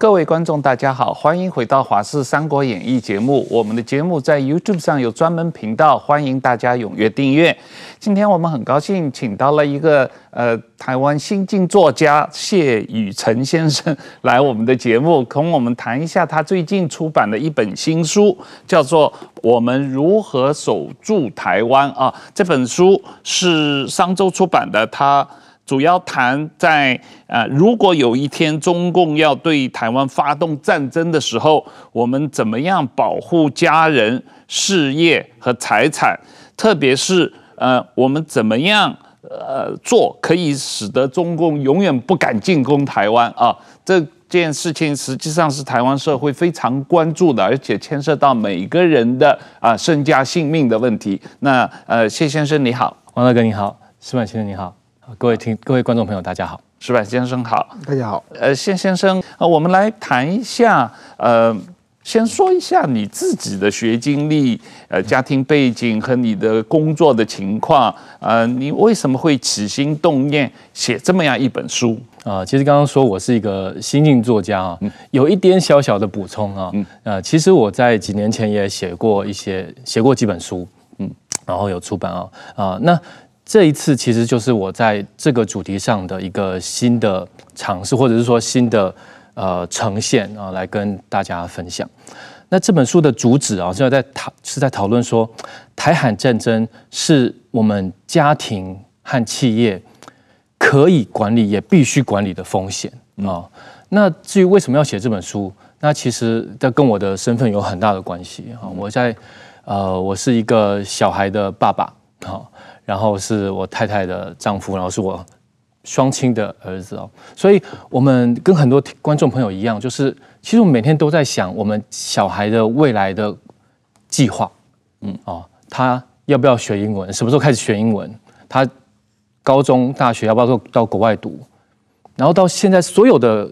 各位观众，大家好，欢迎回到《华视三国演义》节目。我们的节目在 YouTube 上有专门频道，欢迎大家踊跃订阅。今天我们很高兴请到了一个呃台湾新晋作家谢宇辰先生 来我们的节目，跟我们谈一下他最近出版的一本新书，叫做《我们如何守住台湾》啊。这本书是商周出版的，他。主要谈在呃，如果有一天中共要对台湾发动战争的时候，我们怎么样保护家人、事业和财产？特别是呃，我们怎么样呃做可以使得中共永远不敢进攻台湾啊？这件事情实际上是台湾社会非常关注的，而且牵涉到每个人的啊身家性命的问题。那呃，谢先生你好，王大哥你好，矢板先生你好。各位听，各位观众朋友，大家好，石板先生好，大家好。呃，谢先生，呃，我们来谈一下，呃，先说一下你自己的学经历，呃，家庭背景和你的工作的情况，呃，你为什么会起心动念写这么样一本书啊？呃，其实刚刚说我是一个新晋作家啊，有一点小小的补充啊，呃，其实我在几年前也写过一些，写过几本书，嗯，然后有出版啊，啊，那。这一次其实就是我在这个主题上的一个新的尝试，或者是说新的呃呈现啊，来跟大家分享。那这本书的主旨啊，是在讨是在讨论说，台海战争是我们家庭和企业可以管理也必须管理的风险啊。那至于为什么要写这本书，那其实这跟我的身份有很大的关系啊。我在呃，我是一个小孩的爸爸啊。然后是我太太的丈夫，然后是我双亲的儿子哦，所以我们跟很多观众朋友一样，就是其实我们每天都在想我们小孩的未来的计划，嗯哦，他要不要学英文？什么时候开始学英文？他高中、大学要不要到到国外读？然后到现在，所有的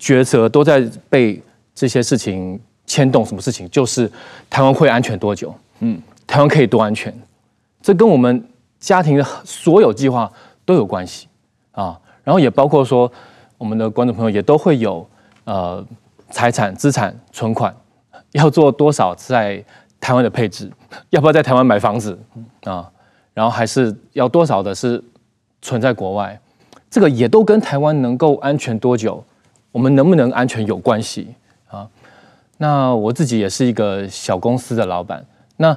抉择都在被这些事情牵动。什么事情？就是台湾会安全多久？嗯，台湾可以多安全？这跟我们。家庭的所有计划都有关系啊，然后也包括说，我们的观众朋友也都会有呃财产、资产、存款，要做多少在台湾的配置，要不要在台湾买房子啊？然后还是要多少的是存在国外，这个也都跟台湾能够安全多久，我们能不能安全有关系啊？那我自己也是一个小公司的老板，那。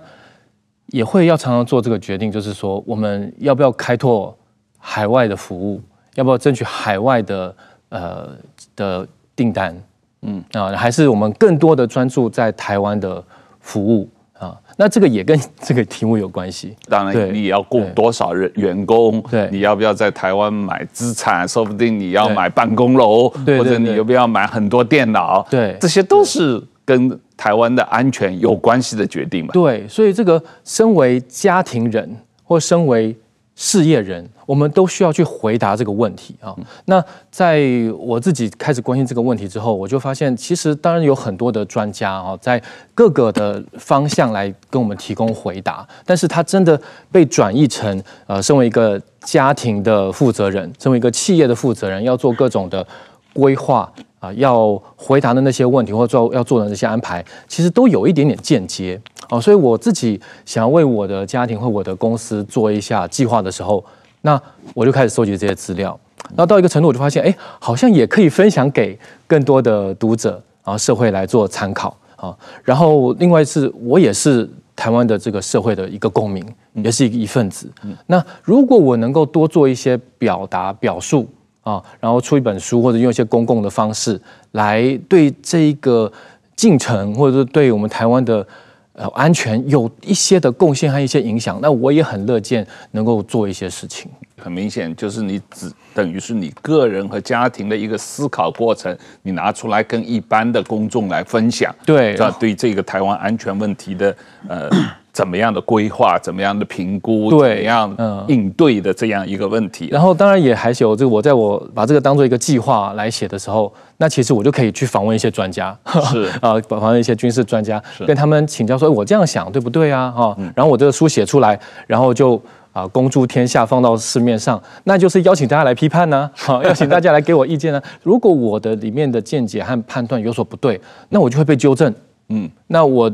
也会要常常做这个决定，就是说我们要不要开拓海外的服务，要不要争取海外的呃的订单，嗯啊，还是我们更多的专注在台湾的服务啊？那这个也跟这个题目有关系。当然，你也要雇多少人员工，对，你要不要在台湾买资产？说不定你要买办公楼，或者你要不要买很多电脑？对，这些都是跟。台湾的安全有关系的决定嘛？对，所以这个身为家庭人或身为事业人，我们都需要去回答这个问题啊。那在我自己开始关心这个问题之后，我就发现，其实当然有很多的专家啊，在各个的方向来跟我们提供回答，但是他真的被转译成呃，身为一个家庭的负责人，身为一个企业的负责人，要做各种的规划。啊，要回答的那些问题，或者做要做的那些安排，其实都有一点点间接哦。所以我自己想要为我的家庭或我的公司做一下计划的时候，那我就开始收集这些资料。那到一个程度，我就发现，哎，好像也可以分享给更多的读者啊，社会来做参考啊。然后另外是，我也是台湾的这个社会的一个公民，也是一个一份子。那如果我能够多做一些表达表述。啊，然后出一本书，或者用一些公共的方式来对这一个进程，或者是对我们台湾的呃安全有一些的贡献和一些影响，那我也很乐见能够做一些事情。很明显，就是你只等于是你个人和家庭的一个思考过程，你拿出来跟一般的公众来分享。对，对这个台湾安全问题的呃。怎么样的规划，怎么样的评估，对，怎么样应对的这样一个问题。然后当然也还是有这个，我在我把这个当做一个计划来写的时候，那其实我就可以去访问一些专家，是 啊，访问一些军事专家，跟他们请教说，我这样想对不对啊？哈，然后我这个书写出来，然后就啊公诸天下，放到市面上，那就是邀请大家来批判呢、啊，好，邀请大家来给我意见呢、啊。如果我的里面的见解和判断有所不对，那我就会被纠正。嗯，那我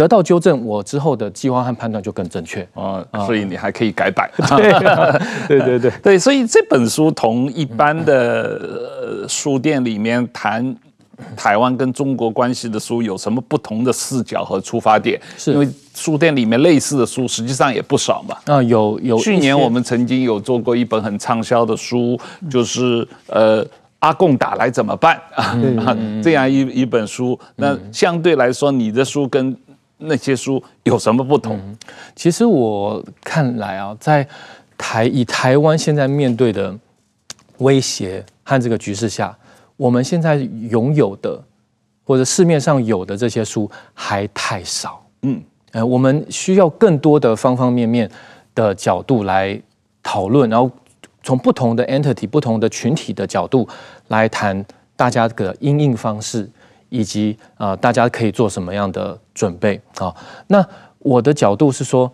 得到纠正，我之后的计划和判断就更正确。啊，所以你还可以改版。对、啊、对对对对，所以这本书同一般的书店里面谈。台湾跟中国关系的书有什么不同的视角和出发点？是因为书店里面类似的书实际上也不少嘛。啊，有有。去年我们曾经有做过一本很畅销的书，就是呃，阿共打来怎么办啊？这样一一本书。那相对来说，你的书跟那些书有什么不同？其实我看来啊，在台以台湾现在面对的威胁和这个局势下。我们现在拥有的，或者市面上有的这些书还太少，嗯，呃，我们需要更多的方方面面的角度来讨论，然后从不同的 entity、不同的群体的角度来谈大家的应应方式，以及啊、呃，大家可以做什么样的准备啊？那我的角度是说，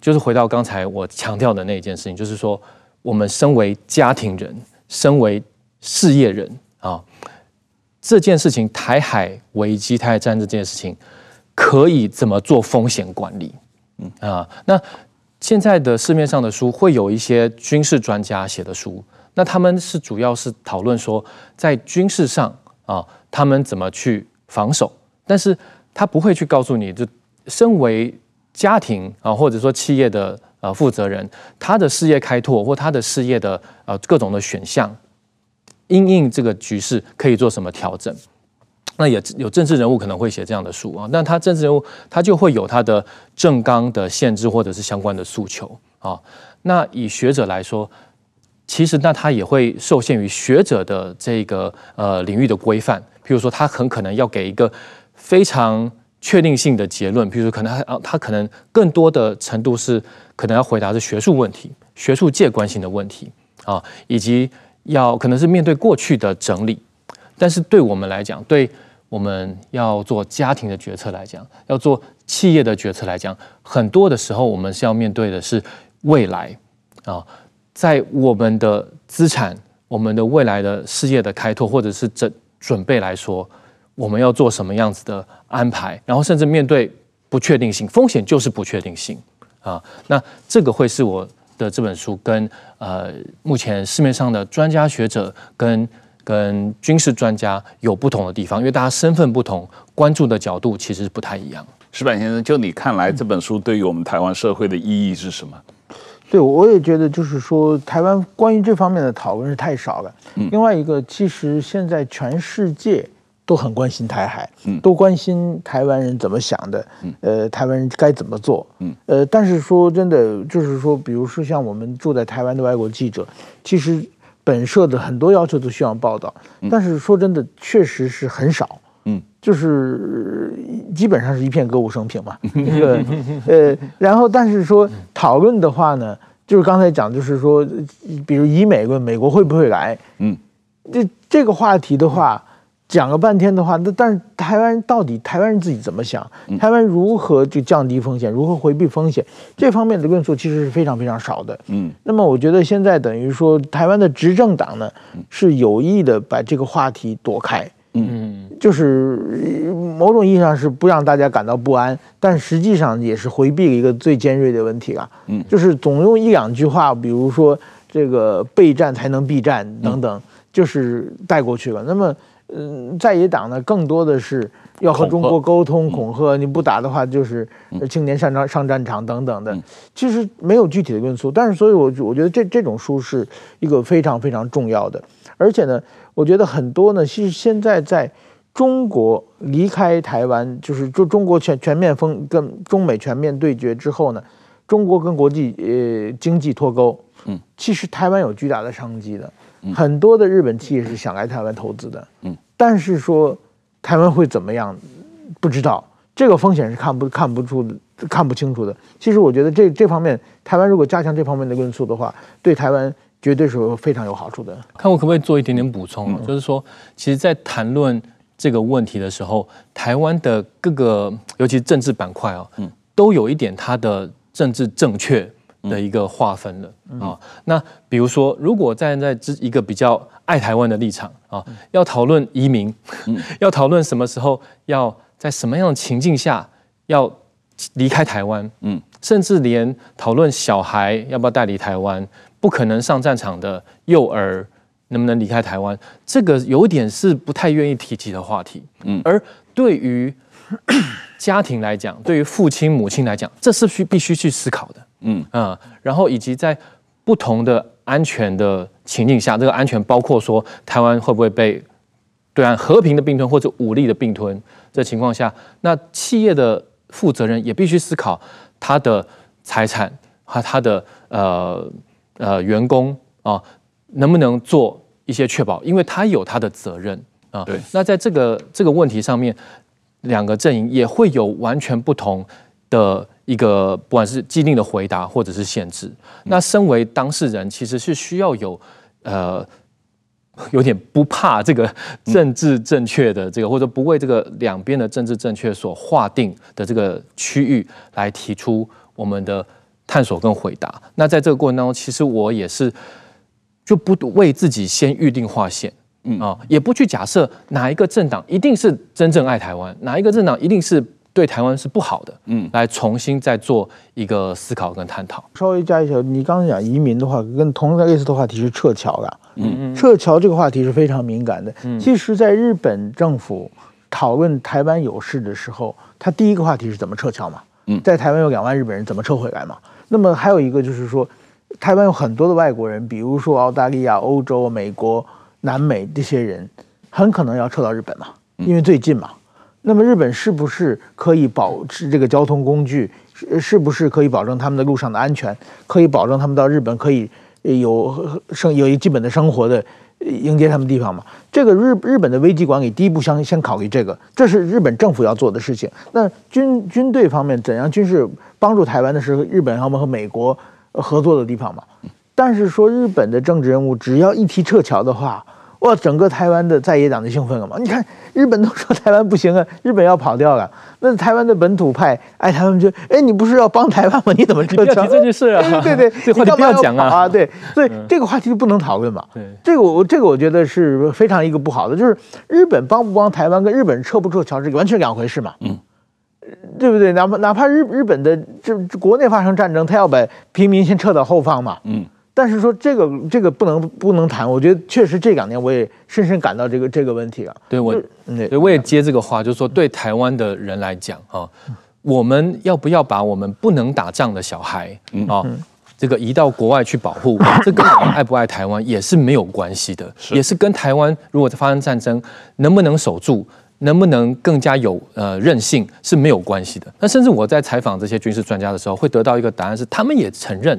就是回到刚才我强调的那一件事情，就是说，我们身为家庭人，身为事业人。啊，这件事情，台海危机、台海战争这件事情，可以怎么做风险管理？嗯啊，那现在的市面上的书会有一些军事专家写的书，那他们是主要是讨论说，在军事上啊，他们怎么去防守，但是他不会去告诉你，就身为家庭啊，或者说企业的呃负责人，他的事业开拓或他的事业的呃各种的选项。因应这个局势可以做什么调整？那也有政治人物可能会写这样的书啊，但他政治人物他就会有他的政纲的限制或者是相关的诉求啊。那以学者来说，其实那他也会受限于学者的这个呃领域的规范，譬如说他很可能要给一个非常确定性的结论，譬如说可能他他可能更多的程度是可能要回答是学术问题、学术界关心的问题啊，以及。要可能是面对过去的整理，但是对我们来讲，对我们要做家庭的决策来讲，要做企业的决策来讲，很多的时候我们是要面对的是未来啊，在我们的资产、我们的未来的事业的开拓或者是准准备来说，我们要做什么样子的安排，然后甚至面对不确定性，风险就是不确定性啊，那这个会是我。的这本书跟呃目前市面上的专家学者跟跟军事专家有不同的地方，因为大家身份不同，关注的角度其实不太一样。石板先生，就你看来，这本书对于我们台湾社会的意义是什么？对，我也觉得就是说，台湾关于这方面的讨论是太少了。嗯，另外一个，其实现在全世界。都很关心台海，都关心台湾人怎么想的，呃，台湾人该怎么做，呃，但是说真的，就是说，比如说像我们住在台湾的外国记者，其实本社的很多要求都需要报道，但是说真的，确实是很少，嗯，就是基本上是一片歌舞升平嘛，这个，呃，然后但是说讨论的话呢，就是刚才讲，就是说，比如以美国，美国会不会来，嗯，这这个话题的话。讲了半天的话，那但是台湾到底台湾人自己怎么想？台湾如何就降低风险，如何回避风险？这方面的论述其实是非常非常少的。嗯，那么我觉得现在等于说台湾的执政党呢是有意的把这个话题躲开。嗯，就是某种意义上是不让大家感到不安，但实际上也是回避了一个最尖锐的问题啊。嗯，就是总用一两句话，比如说这个备战才能避战等等，就是带过去了。那么。嗯，在野党呢，更多的是要和中国沟通、恐吓，你不打的话，就是青年上战上战场等等的。其实没有具体的论述，但是所以，我我觉得这这种书是一个非常非常重要的。而且呢，我觉得很多呢，其实现在在中国离开台湾，就是中中国全全面封跟中美全面对决之后呢，中国跟国际呃经济脱钩，嗯，其实台湾有巨大的商机的。很多的日本企业是想来台湾投资的，嗯，但是说台湾会怎么样，不知道，这个风险是看不看不出的，看不清楚的。其实我觉得这这方面，台湾如果加强这方面的论述的话，对台湾绝对是非常有好处的。看我可不可以做一点点补充，就是说，其实，在谈论这个问题的时候，台湾的各个，尤其政治板块啊，嗯，都有一点它的政治正确的一个划分了啊。那比如说，如果站在这一个比较爱台湾的立场啊，要讨论移民，要讨论什么时候要在什么样的情境下要离开台湾，嗯，甚至连讨论小孩要不要带离台湾，不可能上战场的幼儿能不能离开台湾，这个有点是不太愿意提及的话题，嗯，而对于 家庭来讲，对于父亲母亲来讲，这是需必须去思考的，嗯。啊，然后以及在不同的安全的情境下，这个安全包括说台湾会不会被对岸和平的并吞或者武力的并吞这情况下，那企业的负责人也必须思考他的财产和他的呃呃员工啊能不能做一些确保，因为他有他的责任啊。对，那在这个这个问题上面。两个阵营也会有完全不同的一个，不管是既定的回答或者是限制。那身为当事人，其实是需要有呃有点不怕这个政治正确的这个，或者不为这个两边的政治正确所划定的这个区域来提出我们的探索跟回答。那在这个过程当中，其实我也是就不为自己先预定划线。嗯啊，也不去假设哪一个政党一定是真正爱台湾，哪一个政党一定是对台湾是不好的。嗯，来重新再做一个思考跟探讨。稍微加一条，你刚才讲移民的话，跟同样类似的话题是撤侨了。嗯嗯，撤侨这个话题是非常敏感的。嗯，其实，在日本政府讨论台湾有事的时候，他第一个话题是怎么撤侨嘛？嗯，在台湾有两万日本人，怎么撤回来嘛？那么还有一个就是说，台湾有很多的外国人，比如说澳大利亚、欧洲、美国。南美这些人很可能要撤到日本嘛，因为最近嘛。那么日本是不是可以保持这个交通工具？是是不是可以保证他们的路上的安全？可以保证他们到日本可以有生有一基本的生活的迎接他们地方嘛？这个日日本的危机管理第一步先先考虑这个，这是日本政府要做的事情。那军军队方面怎样军事帮助台湾的是日本他们和美国合作的地方嘛？但是说日本的政治人物只要一提撤侨的话。哇，整个台湾的在野党就兴奋了嘛？你看日本都说台湾不行啊，日本要跑掉了。那台湾的本土派，哎，他们就，哎，你不是要帮台湾吗？你怎么撤侨？你要提这件事啊！对 对对，这话题不要讲啊！啊，对，所以这个话题就不能讨论嘛。对，这个我这个我觉得是非常一个不好的，就是日本帮不帮台湾跟日本撤不撤侨这个完全两回事嘛。嗯，对不对？哪怕哪怕日日本的这国内发生战争，他要把平民先撤到后方嘛。嗯。但是说这个这个不能不能谈，我觉得确实这两年我也深深感到这个这个问题了。对我，对，我也接这个话，就是说对台湾的人来讲啊，我们要不要把我们不能打仗的小孩啊，这个移到国外去保护，这跟我们爱不爱台湾也是没有关系的，也是跟台湾如果发生战争能不能守住，能不能更加有呃韧性是没有关系的。那甚至我在采访这些军事专家的时候，会得到一个答案是，他们也承认。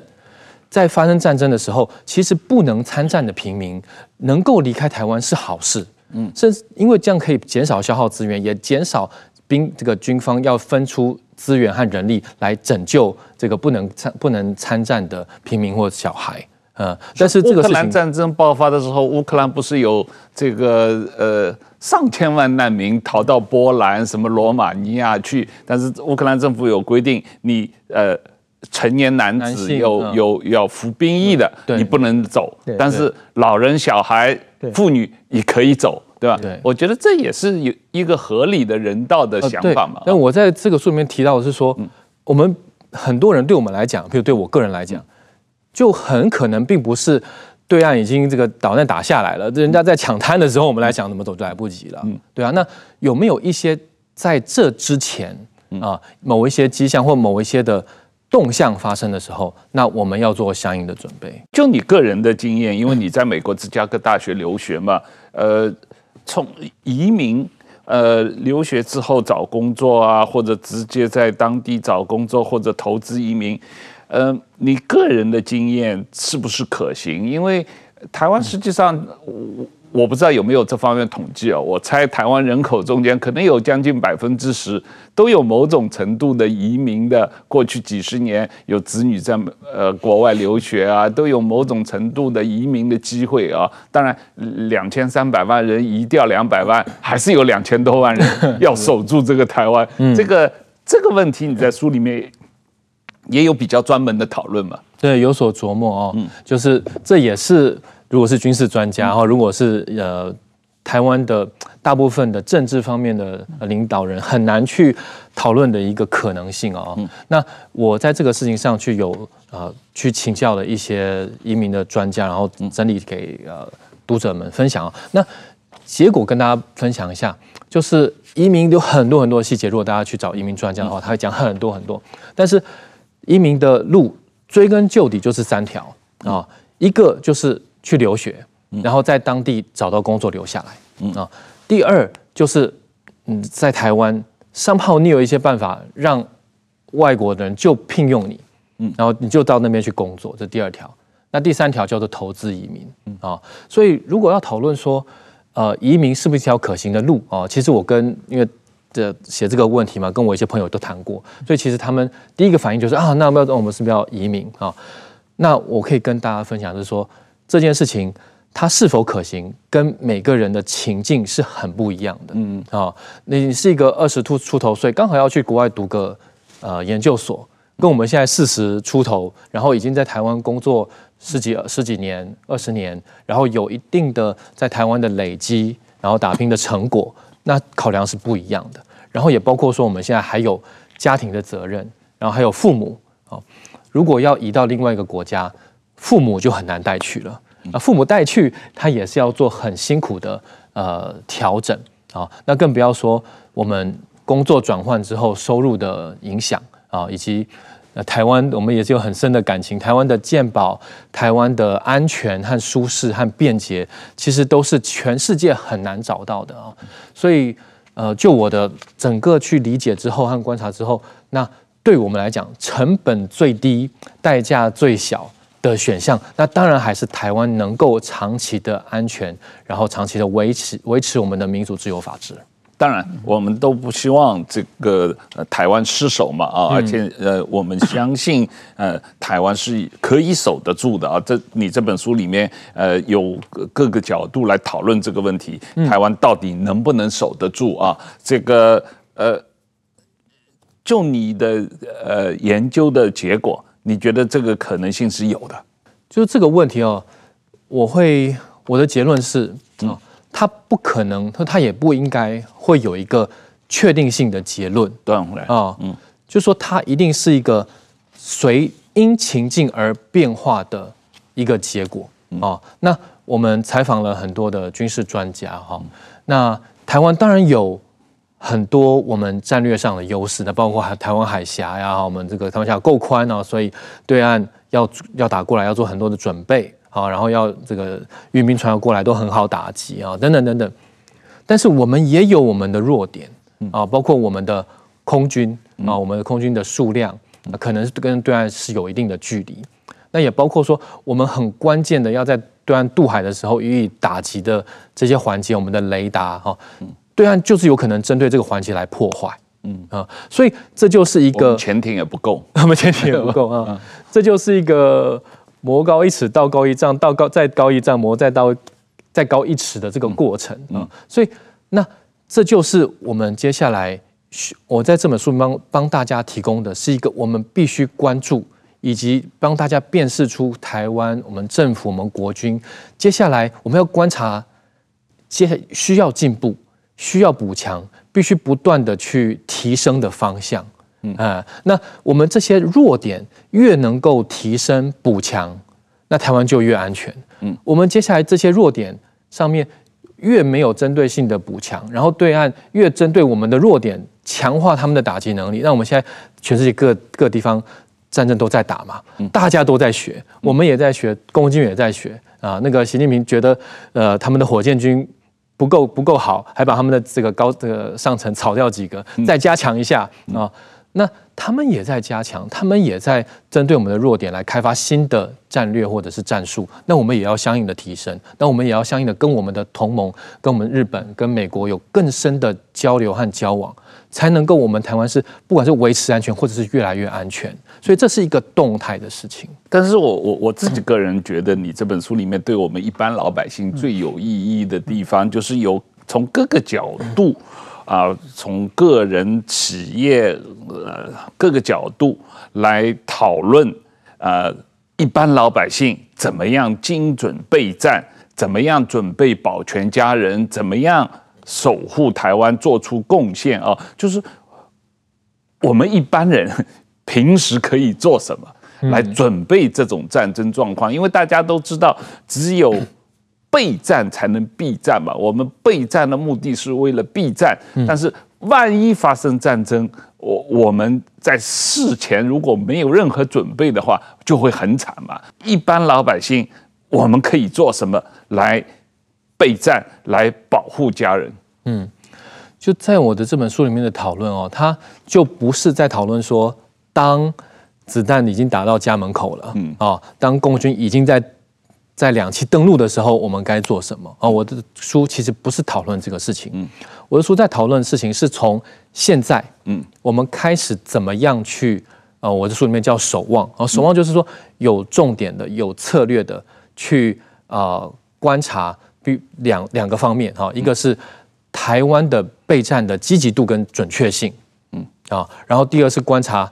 在发生战争的时候，其实不能参战的平民能够离开台湾是好事，嗯，甚至因为这样可以减少消耗资源，也减少兵这个军方要分出资源和人力来拯救这个不能参不能参战的平民或小孩，嗯，但是这个乌克兰战争爆发的时候，乌克兰不是有这个呃上千万难民逃到波兰、什么罗马尼亚去，但是乌克兰政府有规定，你呃。成年男子有有有要服兵役的，你不能走。但是老人、小孩、妇女也可以走，对吧？对，我觉得这也是有一个合理的人道的想法嘛。但我在这个书里面提到的是说，我们很多人对我们来讲，比如对我个人来讲，就很可能并不是对岸已经这个导弹打下来了，人家在抢滩的时候，我们来想怎么走就来不及了。嗯，对啊。那有没有一些在这之前啊，某一些迹象或某一些的？动向发生的时候，那我们要做相应的准备。就你个人的经验，因为你在美国芝加哥大学留学嘛，呃，从移民呃留学之后找工作啊，或者直接在当地找工作，或者投资移民，呃，你个人的经验是不是可行？因为台湾实际上。我我不知道有没有这方面统计哦，我猜台湾人口中间可能有将近百分之十都有某种程度的移民的，过去几十年有子女在呃国外留学啊，都有某种程度的移民的机会啊。当然，两千三百万人移掉两百万，还是有两千多万人要守住这个台湾。这个这个问题你在书里面也有比较专门的讨论嘛？对，有所琢磨哦。嗯，就是这也是如果是军事专家，然后如果是呃台湾的大部分的政治方面的领导人，很难去讨论的一个可能性哦。嗯，那我在这个事情上去有呃去请教了一些移民的专家，然后整理给呃读者们分享。那结果跟大家分享一下，就是移民有很多很多细节，如果大家去找移民专家的话，他会讲很多很多。但是移民的路追根究底就是三条啊，一个就是去留学，然后在当地找到工作留下来啊。第二就是嗯，在台湾，somehow 你有一些办法让外国人就聘用你，嗯然后你就到那边去工作，这第二条。那第三条叫做投资移民啊。所以如果要讨论说，呃，移民是不是一条可行的路啊？其实我跟因为这写这个问题嘛，跟我一些朋友都谈过，所以其实他们第一个反应就是啊，那要我们是不是要移民啊？那我可以跟大家分享，就是说这件事情它是否可行，跟每个人的情境是很不一样的。嗯啊，你是一个二十出出头岁，刚好要去国外读个呃研究所，跟我们现在四十出头，然后已经在台湾工作。十几十几年、二十年，然后有一定的在台湾的累积，然后打拼的成果，那考量是不一样的。然后也包括说，我们现在还有家庭的责任，然后还有父母啊。如果要移到另外一个国家，父母就很难带去了。啊，父母带去，他也是要做很辛苦的呃调整啊。那更不要说我们工作转换之后收入的影响啊，以及。那台湾我们也是有很深的感情。台湾的健保、台湾的安全和舒适和便捷，其实都是全世界很难找到的啊。所以，呃，就我的整个去理解之后和观察之后，那对我们来讲，成本最低、代价最小的选项，那当然还是台湾能够长期的安全，然后长期的维持维持我们的民主、自由、法治。当然，我们都不希望这个呃台湾失守嘛啊，而且呃，我们相信呃台湾是可以守得住的啊。这你这本书里面呃有各个角度来讨论这个问题，台湾到底能不能守得住啊？这个呃，就你的呃研究的结果，你觉得这个可能性是有的？就是这个问题哦，我会我的结论是啊。他不可能，他他也不应该会有一个确定性的结论，对啊，嗯，就说他一定是一个随因情境而变化的一个结果。啊。那我们采访了很多的军事专家哈，那台湾当然有很多我们战略上的优势的，包括海台湾海峡呀，我们这个台湾海峡够宽啊，所以对岸要要打过来要做很多的准备。好，然后要这个运兵船要过来都很好打击啊，等等等等。但是我们也有我们的弱点啊，包括我们的空军啊，我们的空军的数量可能是跟对岸是有一定的距离。那也包括说，我们很关键的要在对岸渡海的时候予以打击的这些环节，我们的雷达哈，对岸就是有可能针对这个环节来破坏。嗯啊，所以这就是一个潜艇也不够，我们潜艇也不够啊，这就是一个。魔高一尺，道高一丈，道高再高一丈，魔再到再高一尺的这个过程啊、嗯嗯，所以那这就是我们接下来我在这本书帮帮大家提供的是一个我们必须关注，以及帮大家辨识出台湾我们政府我们国军接下来我们要观察，接需要进步，需要补强，必须不断的去提升的方向。嗯啊，那我们这些弱点越能够提升补强，那台湾就越安全。嗯，我们接下来这些弱点上面越没有针对性的补强，然后对岸越针对我们的弱点强化他们的打击能力。那我们现在全世界各各地方战争都在打嘛，大家都在学，我们也在学，共军也在学啊。那个习近平觉得呃他们的火箭军不够不够好，还把他们的这个高这个上层炒掉几个，再加强一下啊。那他们也在加强，他们也在针对我们的弱点来开发新的战略或者是战术。那我们也要相应的提升，那我们也要相应的跟我们的同盟、跟我们日本、跟美国有更深的交流和交往，才能够我们台湾是不管是维持安全，或者是越来越安全。所以这是一个动态的事情。但是我我我自己个人觉得，你这本书里面对我们一般老百姓最有意义的地方，就是有从各个角度。啊，从个人、企业呃各个角度来讨论，呃，一般老百姓怎么样精准备战，怎么样准备保全家人，怎么样守护台湾，做出贡献啊，就是我们一般人 平时可以做什么来准备这种战争状况，因为大家都知道，只有。备战才能避战嘛？我们备战的目的是为了避战，但是万一发生战争，我我们在事前如果没有任何准备的话，就会很惨嘛。一般老百姓，我们可以做什么来备战，来保护家人？嗯，就在我的这本书里面的讨论哦，他就不是在讨论说，当子弹已经打到家门口了，嗯啊，当共军已经在。在两栖登陆的时候，我们该做什么？啊？我的书其实不是讨论这个事情，嗯，我的书在讨论的事情是从现在，嗯，我们开始怎么样去，呃，我的书里面叫守望。啊，守望就是说有重点的、有策略的去呃观察，比两两个方面。哈，一个是台湾的备战的积极度跟准确性，嗯。啊，然后第二是观察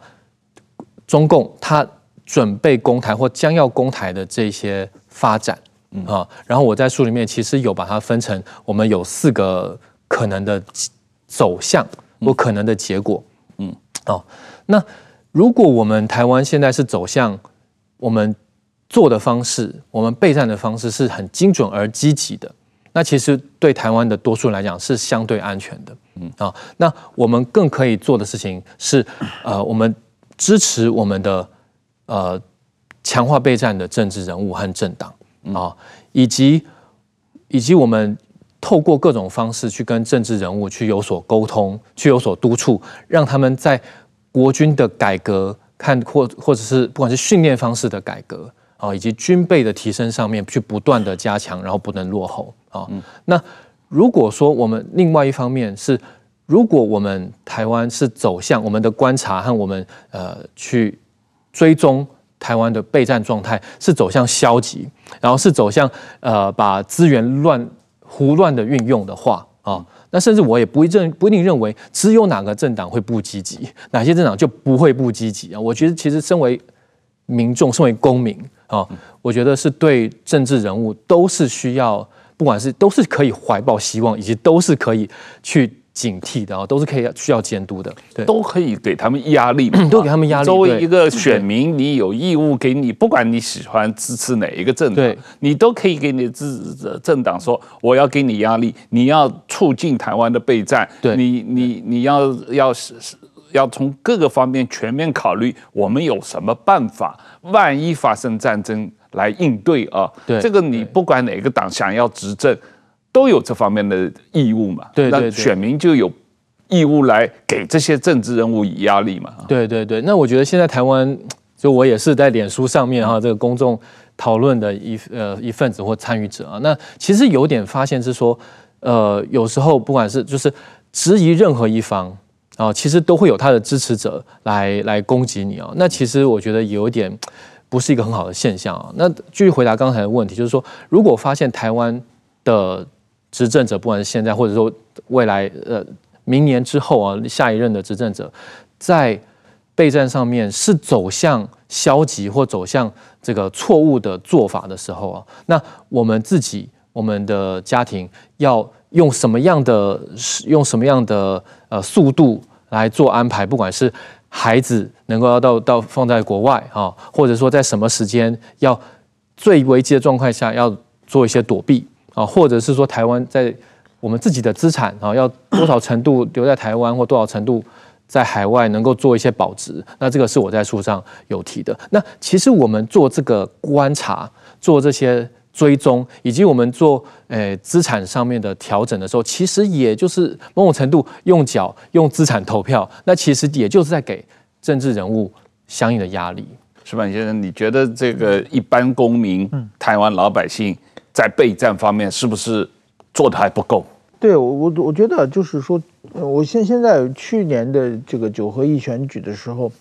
中共他准备攻台或将要攻台的这些。发展，嗯。啊，然后我在书里面其实有把它分成，我们有四个可能的走向或可能的结果，嗯。哦，那如果我们台湾现在是走向我们做的方式，我们备战的方式是很精准而积极的，那其实对台湾的多数人来讲是相对安全的，嗯。啊，那我们更可以做的事情是，呃，我们支持我们的呃。强化备战的政治人物和政党啊，以及以及我们透过各种方式去跟政治人物去有所沟通，去有所督促，让他们在国军的改革看或或者是不管是训练方式的改革啊，以及军备的提升上面去不断的加强，然后不能落后啊。那如果说我们另外一方面是，如果我们台湾是走向我们的观察和我们呃去追踪。台湾的备战状态是走向消极，然后是走向呃把资源乱胡乱的运用的话啊，那甚至我也不一定不一定认为只有哪个政党会不积极，哪些政党就不会不积极啊？我觉得其实身为民众，身为公民啊，我觉得是对政治人物都是需要，不管是都是可以怀抱希望，以及都是可以去。警惕的啊，都是可以需要监督的，对，都可以给他们压力嘛，都给他们压力。作为一个选民，你有义务给你，不管你喜欢支持哪一个政党，你都可以给你支持政党说，我要给你压力，你要促进台湾的备战，对，你你你要要是要从各个方面全面考虑，我们有什么办法，万一发生战争来应对啊？对，这个你不管哪个党想要执政。都有这方面的义务嘛？对，对，对，那选民就有义务来给这些政治人物以压力嘛？对对对。那我觉得现在台湾，就我也是在脸书上面哈，这个公众讨论的一呃一份子或参与者啊。那其实有点发现是说，呃，有时候不管是就是质疑任何一方啊，其实都会有他的支持者来来攻击你啊。那其实我觉得有一点不是一个很好的现象啊。那继续回答刚才的问题，就是说，如果发现台湾的执政者，不管是现在或者说未来，呃，明年之后啊，下一任的执政者，在备战上面是走向消极或走向这个错误的做法的时候啊，那我们自己、我们的家庭要用什么样的、用什么样的呃速度来做安排？不管是孩子能够要到到放在国外啊，或者说在什么时间要最危机的状况下要做一些躲避。啊，或者是说台湾在我们自己的资产啊，要多少程度留在台湾，或多少程度在海外能够做一些保值？那这个是我在书上有提的。那其实我们做这个观察、做这些追踪，以及我们做诶资产上面的调整的时候，其实也就是某种程度用脚用资产投票。那其实也就是在给政治人物相应的压力。矢板先生，你觉得这个一般公民、台湾老百姓？在备战方面是不是做的还不够？对我我我觉得就是说，我现现在去年的这个九合一选举的时候，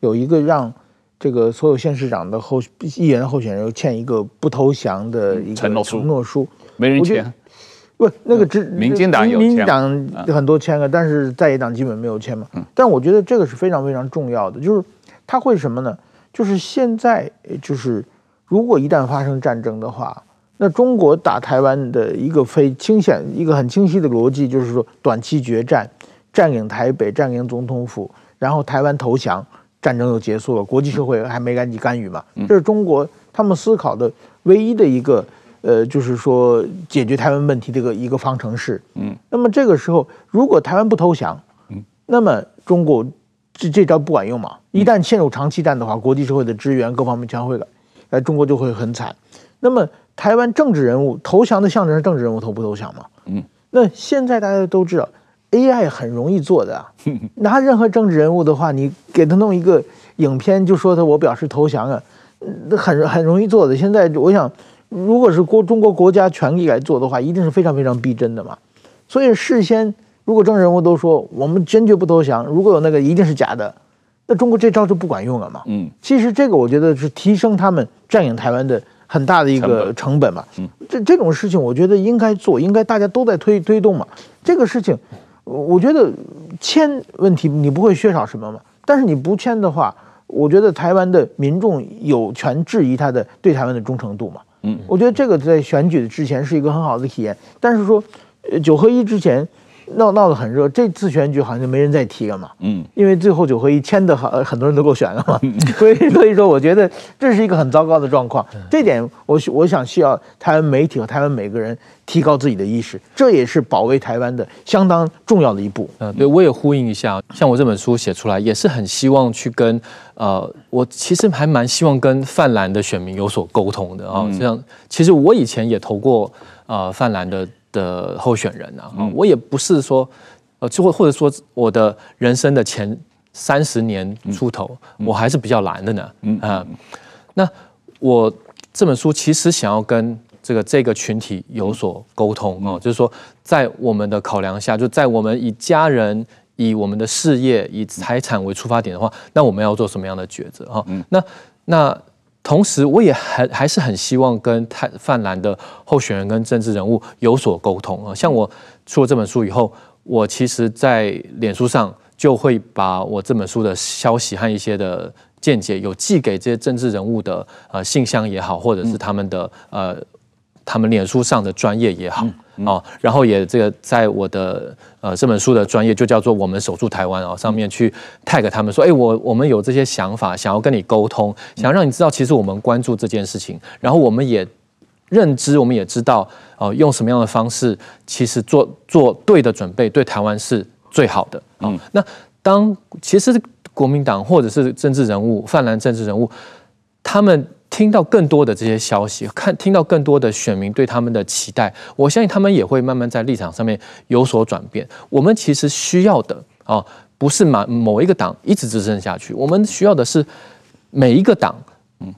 有一个让这个所有县市长的候议员候选人签一个不投降的一个承诺书，没人签。不，那个只民进党有民进党很多签了，但是在野党基本没有签嘛。但我觉得这个是非常非常重要的，就是他会什么呢？就是现在就是如果一旦发生战争的话，那中国打台湾的一个非清显、一个很清晰的逻辑，就是说短期决战，占领台北，占领总统府，然后台湾投降，战争就结束了，国际社会还没赶紧干预嘛。这是中国他们思考的唯一的一个。呃，就是说解决台湾问题这个一个方程式。嗯，那么这个时候，如果台湾不投降，嗯，那么中国这这招不管用嘛？一旦陷入长期战的话，国际社会的支援各方面全会来，呃，中国就会很惨。那么台湾政治人物投降的象征是政治人物投不投降嘛？嗯，那现在大家都知道，AI 很容易做的啊。拿任何政治人物的话，你给他弄一个影片，就说他我表示投降啊，那很很容易做的。现在我想。如果是国中国国家权力来做的话，一定是非常非常逼真的嘛。所以事先如果政治人物都说我们坚决不投降，如果有那个一定是假的，那中国这招就不管用了嘛。嗯，其实这个我觉得是提升他们占领台湾的很大的一个成本嘛。嗯，这这种事情我觉得应该做，应该大家都在推推动嘛。这个事情，我觉得签问题你不会缺少什么嘛，但是你不签的话，我觉得台湾的民众有权质疑他的对台湾的忠诚度嘛。嗯，我觉得这个在选举的之前是一个很好的体验，但是说，呃，九合一之前闹闹得很热，这次选举好像就没人再提了嘛。嗯，因为最后九合一签的好，很多人都够选了嘛。所以所以说，我觉得这是一个很糟糕的状况。这点我我想需要台湾媒体和台湾每个人提高自己的意识，这也是保卫台湾的相当重要的一步。嗯，对，我也呼应一下，像我这本书写出来，也是很希望去跟。呃，我其实还蛮希望跟泛蓝的选民有所沟通的啊。这样，其实我以前也投过呃泛蓝的的候选人啊。我也不是说呃，就或或者说我的人生的前三十年出头，我还是比较蓝的呢。嗯啊，那我这本书其实想要跟这个这个群体有所沟通哦，就是说在我们的考量下，就在我们以家人。以我们的事业、以财产为出发点的话，那我们要做什么样的抉择？哈，那那同时，我也很还是很希望跟太泛蓝的候选人跟政治人物有所沟通啊。像我出了这本书以后，我其实在脸书上就会把我这本书的消息和一些的见解，有寄给这些政治人物的呃信箱也好，或者是他们的呃他们脸书上的专业也好。哦，然后也这个在我的呃这本书的专业就叫做我们守住台湾哦，上面去 tag 他们说，哎，我我们有这些想法，想要跟你沟通，想要让你知道，其实我们关注这件事情，然后我们也认知，我们也知道，哦，用什么样的方式，其实做做对的准备，对台湾是最好的。嗯，那当其实国民党或者是政治人物，泛蓝政治人物，他们。听到更多的这些消息，看听到更多的选民对他们的期待，我相信他们也会慢慢在立场上面有所转变。我们其实需要的啊，不是某某一个党一直执政下去，我们需要的是每一个党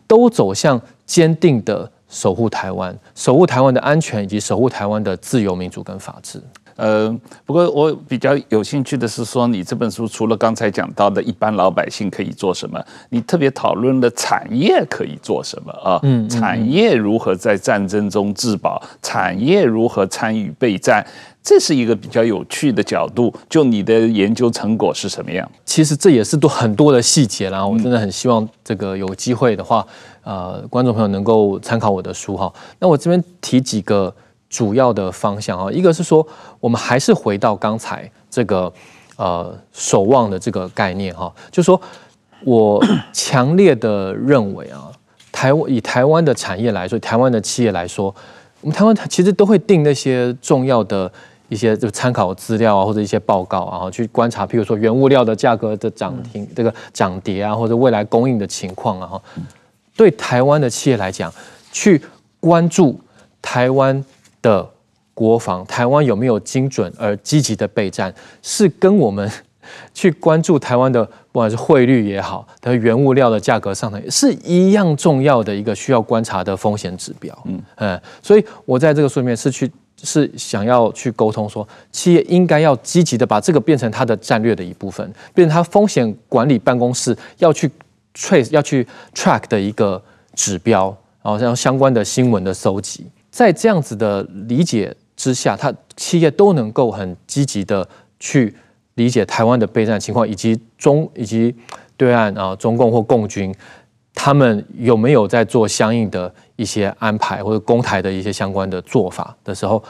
都走向坚定的守护台湾、守护台湾的安全以及守护台湾的自由、民主跟法治。呃，不过我比较有兴趣的是说，你这本书除了刚才讲到的一般老百姓可以做什么，你特别讨论了产业可以做什么啊？嗯，产业如何在战争中自保？产业如何参与备战？这是一个比较有趣的角度。就你的研究成果是什么样？其实这也是多很多的细节啦。我真的很希望这个有机会的话，呃，观众朋友能够参考我的书哈。那我这边提几个。主要的方向啊，一个是说，我们还是回到刚才这个呃守望的这个概念哈，就是说我强烈的认为啊，台湾以台湾的产业来说，台湾的企业来说，我们台湾其实都会定那些重要的一些就参考资料啊，或者一些报告啊，去观察，譬如说原物料的价格的涨停、这个涨跌啊，或者未来供应的情况啊，对台湾的企业来讲，去关注台湾。的国防，台湾有没有精准而积极的备战，是跟我们去关注台湾的不管是汇率也好，的原物料的价格上涨，是一样重要的一个需要观察的风险指标。嗯嗯，所以我在这个书里面是去是想要去沟通说，企业应该要积极的把这个变成它的战略的一部分，变成它风险管理办公室要去 trace 要去 track 的一个指标，然后像相关的新闻的搜集。在这样子的理解之下，他企业都能够很积极的去理解台湾的备战情况，以及中以及对岸啊，中共或共军，他们有没有在做相应的一些安排或者攻台的一些相关的做法的时候，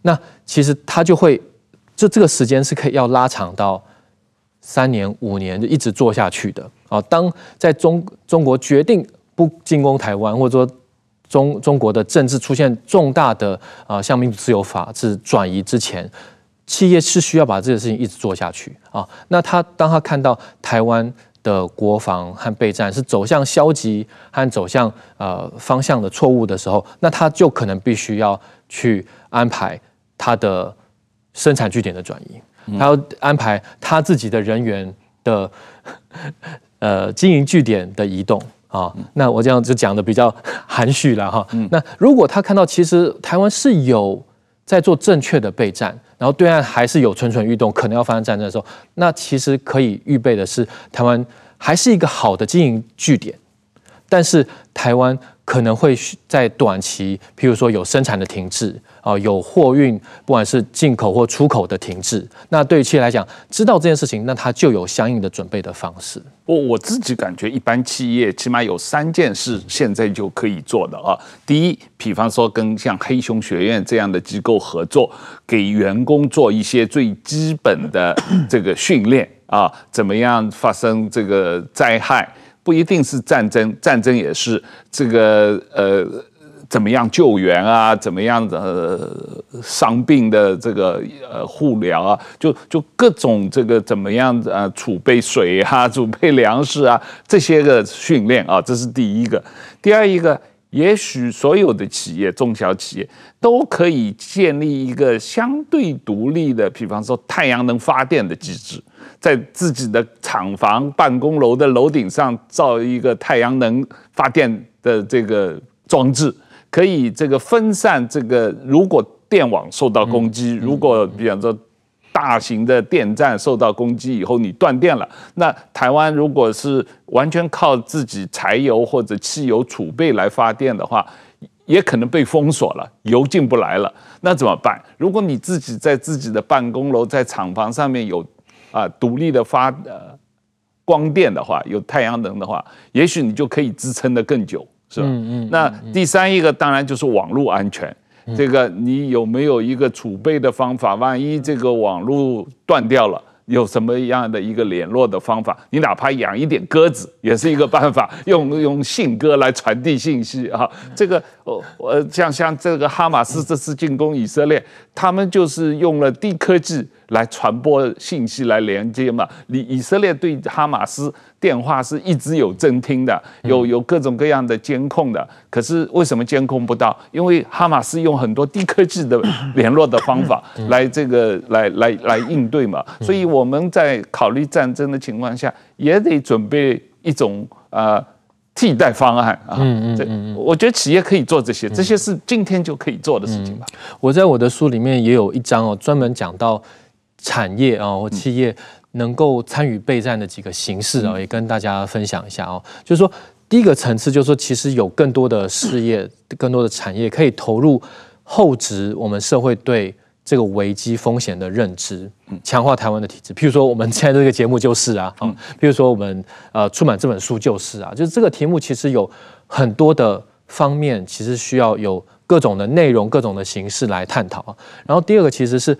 那其实他就会，这这个时间是可以要拉长到三年五年就一直做下去的啊。当在中中国决定不进攻台湾，或者说中中国的政治出现重大的啊，向民主自由法治转移之前，企业是需要把这个事情一直做下去啊。那他当他看到台湾的国防和备战是走向消极和走向呃方向的错误的时候，那他就可能必须要去安排他的生产据点的转移，他要安排他自己的人员的呃经营据点的移动。啊，那我这样就讲的比较含蓄了哈。那如果他看到其实台湾是有在做正确的备战，然后对岸还是有蠢蠢欲动，可能要发生战争的时候，那其实可以预备的是台湾还是一个好的经营据点，但是台湾可能会在短期，譬如说有生产的停滞啊，有货运不管是进口或出口的停滞，那对于企业来讲，知道这件事情，那他就有相应的准备的方式。我我自己感觉，一般企业起码有三件事现在就可以做的啊。第一，比方说跟像黑熊学院这样的机构合作，给员工做一些最基本的这个训练啊，怎么样发生这个灾害，不一定是战争，战争也是这个呃。怎么样救援啊？怎么样的、呃、伤病的这个呃护疗啊？就就各种这个怎么样啊？储备水啊，储备粮食啊，这些个训练啊，这是第一个。第二一个，也许所有的企业、中小企业都可以建立一个相对独立的，比方说太阳能发电的机制，在自己的厂房、办公楼的楼顶上造一个太阳能发电的这个装置。可以这个分散这个，如果电网受到攻击，如果比方说大型的电站受到攻击以后，你断电了，那台湾如果是完全靠自己柴油或者汽油储备来发电的话，也可能被封锁了，油进不来了，那怎么办？如果你自己在自己的办公楼、在厂房上面有啊独立的发呃光电的话，有太阳能的话，也许你就可以支撑的更久。是吧？嗯嗯。那第三一个当然就是网络安全，这个你有没有一个储备的方法？万一这个网络断掉了，有什么样的一个联络的方法？你哪怕养一点鸽子也是一个办法，用用信鸽来传递信息啊。这个呃呃，像像这个哈马斯这次进攻以色列，他们就是用了低科技来传播信息来连接嘛。你以色列对哈马斯。电话是一直有侦听的，有有各种各样的监控的。可是为什么监控不到？因为哈马斯用很多低科技的联络的方法来这个来来来应对嘛。所以我们在考虑战争的情况下，也得准备一种呃替代方案啊。嗯嗯嗯，我觉得企业可以做这些，这些是今天就可以做的事情吧。我在我的书里面也有一章哦，专门讲到产业啊或企业。能够参与备战的几个形式啊，也跟大家分享一下哦。就是说，第一个层次就是说，其实有更多的事业、更多的产业可以投入厚植我们社会对这个危机风险的认知，强化台湾的体制。譬如说，我们现在这个节目就是啊，啊，譬如说我们呃出版这本书就是啊，就是这个题目其实有很多的方面，其实需要有各种的内容、各种的形式来探讨。然后第二个其实是。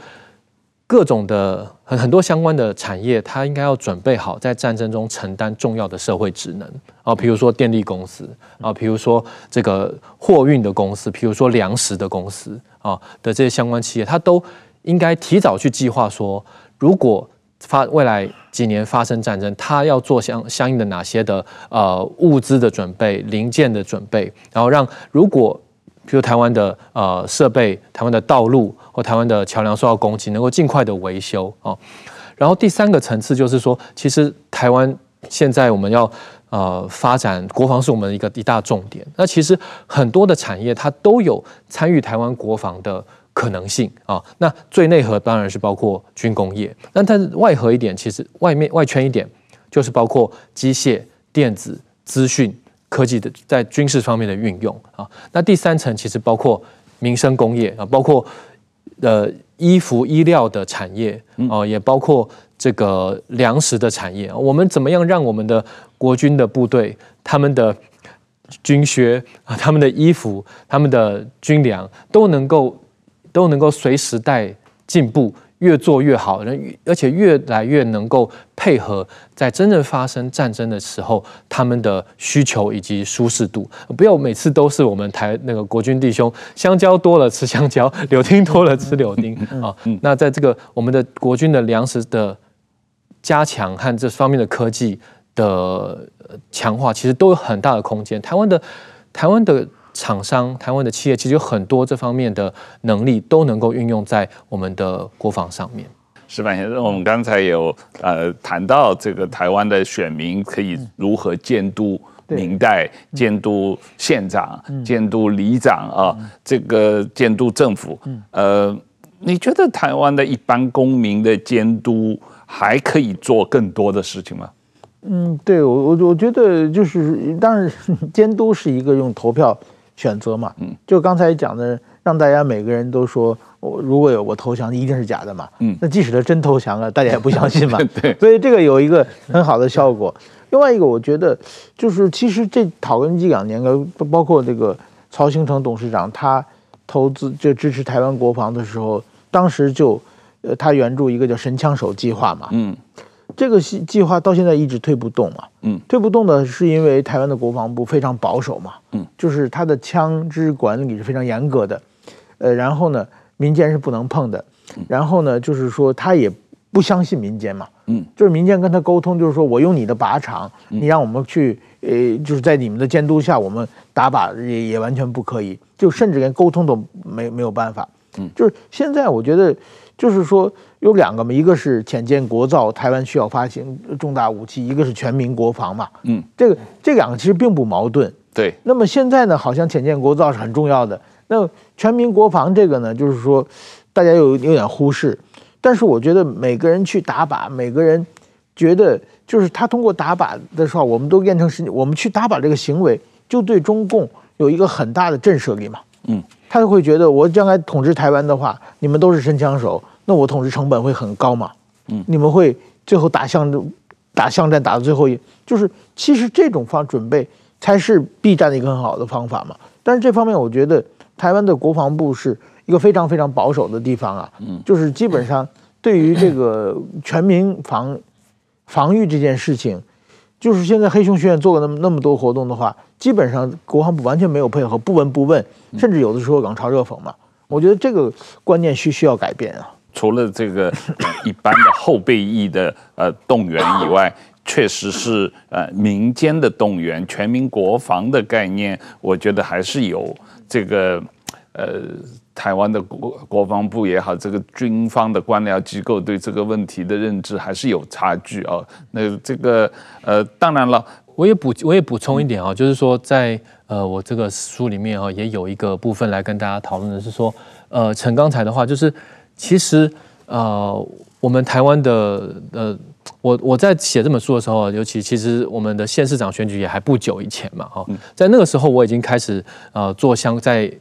各种的很很多相关的产业，它应该要准备好在战争中承担重要的社会职能啊，比如说电力公司啊，比如说这个货运的公司，比如说粮食的公司啊的这些相关企业，它都应该提早去计划说，如果发未来几年发生战争，它要做相相应的哪些的呃物资的准备、零件的准备，然后让如果。比如台湾的呃设备、台湾的道路或台湾的桥梁受到攻击，能够尽快的维修啊。然后第三个层次就是说，其实台湾现在我们要呃发展国防是我们一个一大重点。那其实很多的产业它都有参与台湾国防的可能性啊。那最内核当然是包括军工业，那它外核一点，其实外面外圈一点就是包括机械、电子、资讯。科技的在军事方面的运用啊，那第三层其实包括民生工业啊，包括呃衣服衣料的产业啊，也包括这个粮食的产业。我们怎么样让我们的国军的部队，他们的军靴啊，他们的衣服，他们的军粮都能够都能够随时代进步。越做越好，而且越来越能够配合在真正发生战争的时候，他们的需求以及舒适度。不要每次都是我们台那个国军弟兄，香蕉多了吃香蕉，柳丁多了吃柳丁啊。那在这个我们的国军的粮食的加强和这方面的科技的强化，其实都有很大的空间。台湾的台湾的。厂商、台湾的企业其实有很多这方面的能力，都能够运用在我们的国防上面。石板先生，我们刚才有呃谈到这个台湾的选民可以如何监督明代、监督县长、监督里长啊，这个监督政府。呃，你觉得台湾的一般公民的监督还可以做更多的事情吗？嗯，对我我我觉得就是，当然 监督是一个用投票。选择嘛，嗯，就刚才讲的，让大家每个人都说，我如果有我投降，一定是假的嘛，嗯，那即使他真投降了，大家也不相信嘛，对，所以这个有一个很好的效果。另外一个，我觉得就是其实这讨论这两年，包括这个曹兴诚董事长，他投资就支持台湾国防的时候，当时就呃他援助一个叫神枪手计划嘛，嗯。这个计计划到现在一直推不动嘛，嗯，推不动的是因为台湾的国防部非常保守嘛，嗯，就是他的枪支管理是非常严格的，呃，然后呢，民间是不能碰的，然后呢，就是说他也不相信民间嘛，嗯，就是民间跟他沟通，就是说我用你的靶场，你让我们去，呃，就是在你们的监督下，我们打靶也也完全不可以，就甚至连沟通都没没有办法，嗯，就是现在我觉得。就是说有两个嘛，一个是浅见国造，台湾需要发行重大武器；一个是全民国防嘛。嗯，这个这两个其实并不矛盾。对。那么现在呢，好像浅见国造是很重要的。那全民国防这个呢，就是说大家有有点忽视。但是我觉得每个人去打靶，每个人觉得就是他通过打靶的时候，我们都变成是，我们去打靶这个行为就对中共有一个很大的震慑力嘛。嗯。他就会觉得，我将来统治台湾的话，你们都是神枪手，那我统治成本会很高嘛？嗯，你们会最后打巷打巷战打到最后一，就是其实这种方准备才是避战的一个很好的方法嘛。但是这方面，我觉得台湾的国防部是一个非常非常保守的地方啊。嗯，就是基本上对于这个全民防防御这件事情，就是现在黑熊学院做了那么那么多活动的话。基本上国防部完全没有配合，不闻不问，甚至有的时候冷嘲热讽嘛。我觉得这个观念需需要改变啊。除了这个一般的后备役的呃动员以外，确实是呃民间的动员，全民国防的概念，我觉得还是有这个呃台湾的国国防部也好，这个军方的官僚机构对这个问题的认知还是有差距啊。那这个呃当然了。我也补我也补充一点啊，就是说在呃我这个书里面啊，也有一个部分来跟大家讨论的是说，呃，陈刚才的话就是，其实呃我们台湾的呃我我在写这本书的时候，尤其其实我们的县市长选举也还不久以前嘛哈，在那个时候我已经开始呃做相在。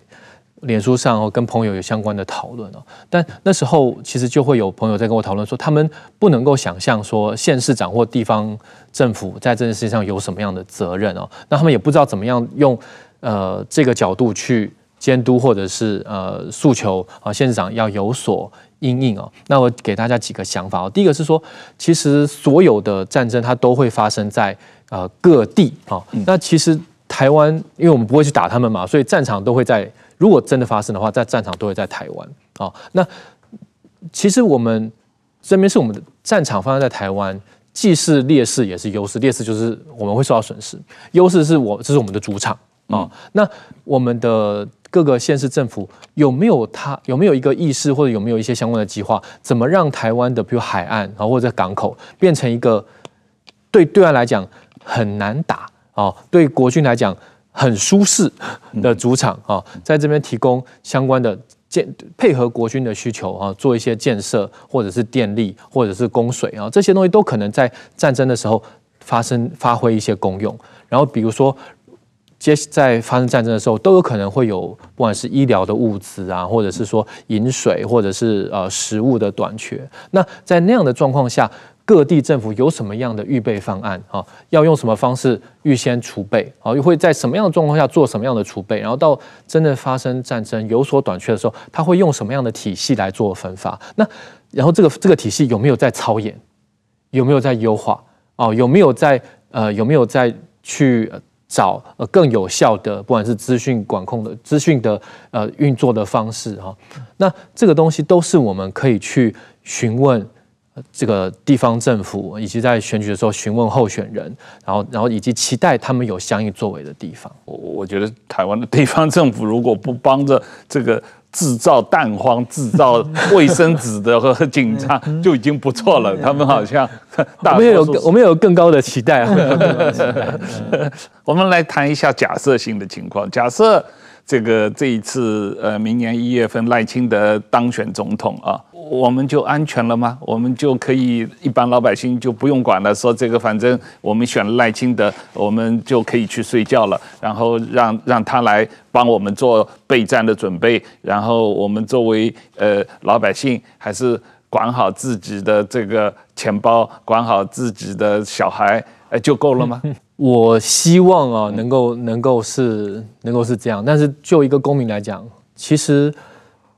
脸书上哦，跟朋友有相关的讨论哦，但那时候其实就会有朋友在跟我讨论说，他们不能够想象说县市长或地方政府在这件事情上有什么样的责任哦，那他们也不知道怎么样用呃这个角度去监督或者是呃诉求啊县市长要有所应应哦。那我给大家几个想法哦，第一个是说，其实所有的战争它都会发生在呃各地啊，那其实台湾因为我们不会去打他们嘛，所以战场都会在。如果真的发生的话，在战场都会在台湾啊。那其实我们这边是我们的战场发生在台湾，既是劣势也是优势。劣势就是我们会受到损失，优势是我这是我们的主场啊。那我们的各个县市政府有没有他有没有一个意识，或者有没有一些相关的计划，怎么让台湾的比如海岸啊或者港口变成一个对对岸来讲很难打啊，对国军来讲。很舒适的主场啊，在这边提供相关的建配合国军的需求啊，做一些建设或者是电力或者是供水啊，这些东西都可能在战争的时候发生发挥一些功用。然后比如说，接在发生战争的时候，都有可能会有不管是医疗的物资啊，或者是说饮水，或者是呃食物的短缺。那在那样的状况下，各地政府有什么样的预备方案啊？要用什么方式预先储备啊？又会在什么样的状况下做什么样的储备？然后到真的发生战争有所短缺的时候，他会用什么样的体系来做分发？那然后这个这个体系有没有在操演？有没有在优化？哦，有没有在呃有没有在去找呃更有效的，不管是资讯管控的资讯的呃运作的方式哈？那这个东西都是我们可以去询问。这个地方政府以及在选举的时候询问候选人，然后，然后以及期待他们有相应作为的地方。我我觉得台湾的地方政府如果不帮着这个制造蛋荒、制造 卫生纸的和警察，就已经不错了。他们好像 我们有我们有更高的期待啊。我们来谈一下假设性的情况，假设。这个这一次，呃，明年一月份赖清德当选总统啊，我们就安全了吗？我们就可以一般老百姓就不用管了，说这个反正我们选了赖清德，我们就可以去睡觉了，然后让让他来帮我们做备战的准备，然后我们作为呃老百姓，还是管好自己的这个钱包，管好自己的小孩，呃，就够了吗？我希望啊，能够能够是能够是这样，但是就一个公民来讲，其实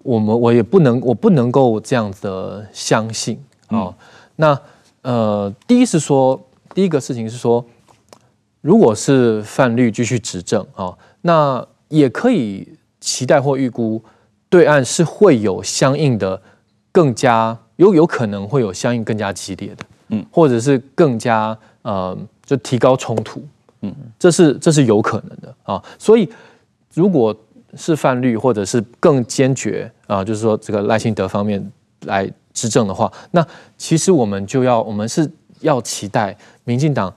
我们我也不能我不能够这样子的相信啊、嗯。那呃，第一是说，第一个事情是说，如果是范律继续执政啊，那也可以期待或预估，对岸是会有相应的更加有有可能会有相应更加激烈的，嗯，或者是更加呃。就提高冲突，嗯，这是这是有可能的啊。所以，如果是泛绿或者是更坚决啊，就是说这个赖清德方面来执政的话，那其实我们就要我们是要期待民进党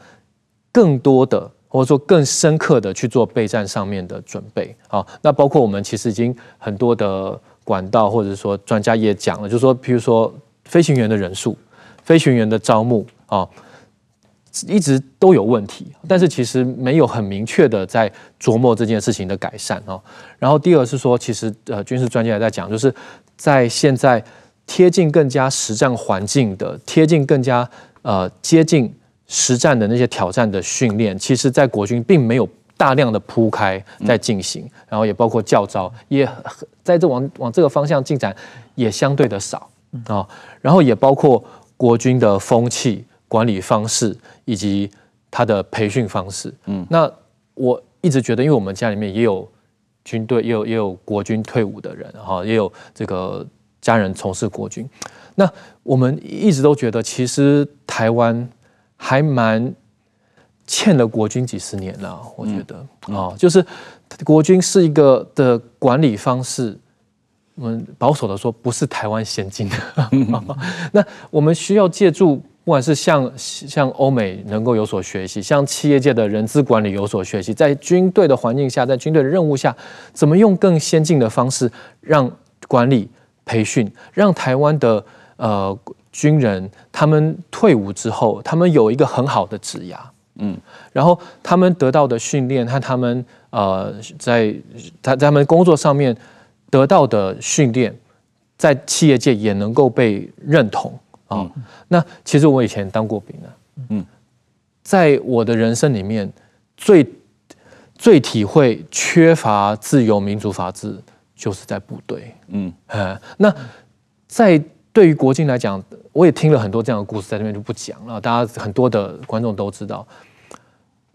更多的或者说更深刻的去做备战上面的准备啊。那包括我们其实已经很多的管道或者说专家也讲了，就是说，譬如说飞行员的人数、飞行员的招募啊。一直都有问题，但是其实没有很明确的在琢磨这件事情的改善哦。然后第二是说，其实呃军事专家也在讲，就是在现在贴近更加实战环境的、贴近更加呃接近实战的那些挑战的训练，其实在国军并没有大量的铺开在进行，然后也包括教招，也在这往往这个方向进展也相对的少啊。然后也包括国军的风气。管理方式以及他的培训方式，嗯，那我一直觉得，因为我们家里面也有军队，也有也有国军退伍的人，哈，也有这个家人从事国军，那我们一直都觉得，其实台湾还蛮欠了国军几十年了，我觉得，啊，就是国军是一个的管理方式，我们保守的说，不是台湾先进的，那我们需要借助。不管是向向欧美能够有所学习，像企业界的人资管理有所学习，在军队的环境下，在军队的任务下，怎么用更先进的方式让管理培训，让台湾的呃军人他们退伍之后，他们有一个很好的职涯，嗯，然后他们得到的训练和他们呃在他在他们工作上面得到的训练，在企业界也能够被认同。哦，那其实我以前当过兵啊，嗯，在我的人生里面，最最体会缺乏自由民主法治，就是在部队，嗯，那在对于国军来讲，我也听了很多这样的故事，在这边就不讲了，大家很多的观众都知道，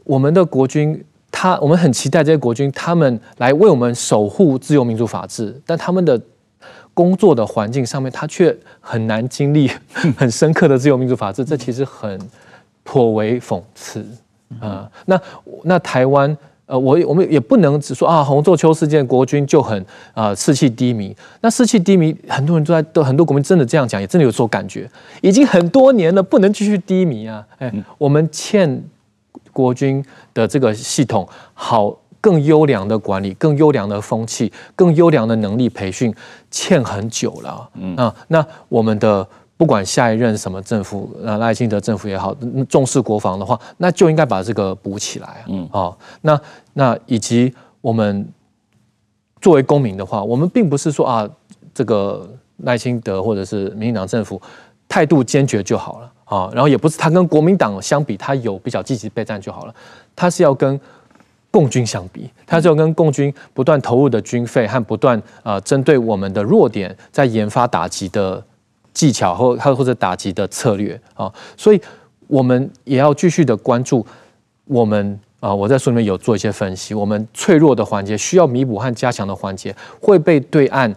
我们的国军，他我们很期待这些国军，他们来为我们守护自由民主法治，但他们的。工作的环境上面，他却很难经历 很深刻的自由民主法治，这其实很颇为讽刺啊、呃。那那台湾呃，我我们也不能只说啊，洪仲丘事件国军就很啊、呃、士气低迷。那士气低迷，很多人都在都很多国民真的这样讲，也真的有所感觉。已经很多年了，不能继续低迷啊！哎，我们欠国军的这个系统好。更优良的管理，更优良的风气，更优良的能力培训，欠很久了。嗯啊，那我们的不管下一任什么政府，呃，赖清德政府也好，重视国防的话，那就应该把这个补起来啊。嗯，哦，那那以及我们作为公民的话，我们并不是说啊，这个赖清德或者是民进党政府态度坚决就好了啊，然后也不是他跟国民党相比，他有比较积极备战就好了，他是要跟。共军相比，它就跟共军不断投入的军费和不断呃针对我们的弱点在研发打击的技巧或或者打击的策略啊，所以我们也要继续的关注我们啊，我在书里面有做一些分析，我们脆弱的环节需要弥补和加强的环节会被对岸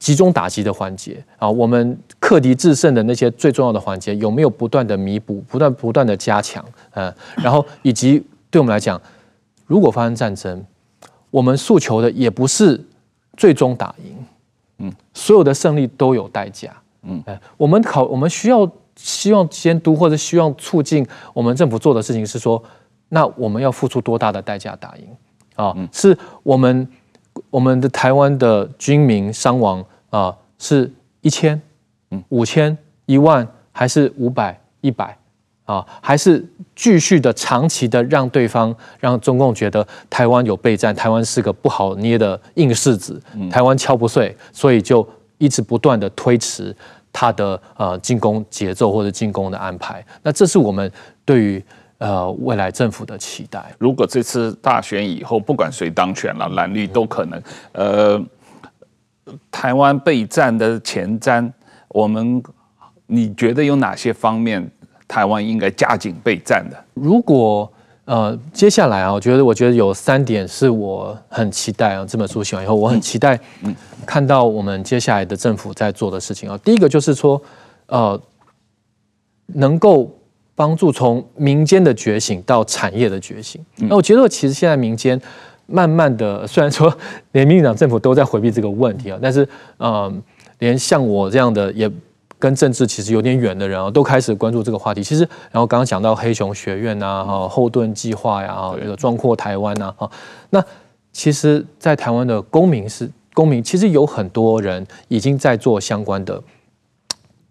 集中打击的环节啊，我们克敌制胜的那些最重要的环节有没有不断的弥补，不断不断的加强，嗯，然后以及对我们来讲。如果发生战争，我们诉求的也不是最终打赢，嗯，所有的胜利都有代价，嗯，我们考我们需要希望监督或者希望促进我们政府做的事情是说，那我们要付出多大的代价打赢？啊？是我们我们的台湾的军民伤亡啊，是一千、五千、一万，还是五百、一百？啊，还是继续的长期的让对方让中共觉得台湾有备战，台湾是个不好捏的硬柿子，台湾敲不碎，所以就一直不断的推迟他的呃进攻节奏或者进攻的安排。那这是我们对于呃未来政府的期待。如果这次大选以后，不管谁当选了，蓝绿都可能，呃，台湾备战的前瞻，我们你觉得有哪些方面？台湾应该加紧备战的。如果呃，接下来啊，我觉得我觉得有三点是我很期待啊。这本书写完以后，我很期待看到我们接下来的政府在做的事情啊。第一个就是说，呃，能够帮助从民间的觉醒到产业的觉醒。那我觉得其实现在民间慢慢的，虽然说连民进党政府都在回避这个问题啊，但是呃，连像我这样的也。跟政治其实有点远的人啊，都开始关注这个话题。其实，然后刚刚讲到黑熊学院啊，哈，后盾计划呀，啊，这个壮阔台湾呐，哈，那其实，在台湾的公民是公民，其实有很多人已经在做相关的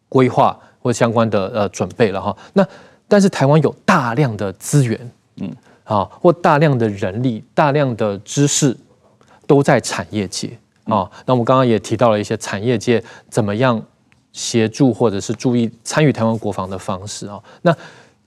规划或相关的呃准备了哈。那但是台湾有大量的资源，嗯，啊，或大量的人力、大量的知识都在产业界啊。那我们刚刚也提到了一些产业界怎么样。协助或者是注意参与台湾国防的方式啊，那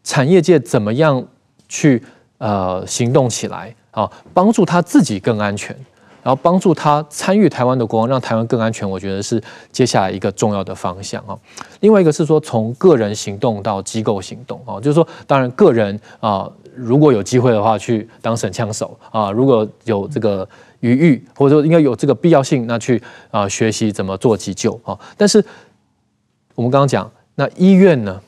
产业界怎么样去呃行动起来啊，帮助他自己更安全，然后帮助他参与台湾的国防，让台湾更安全，我觉得是接下来一个重要的方向啊。另外一个是说，从个人行动到机构行动啊，就是说，当然个人啊，如果有机会的话，去当神枪手啊，如果有这个余裕，或者说应该有这个必要性，那去啊学习怎么做急救啊，但是。我们刚刚讲，那医院呢？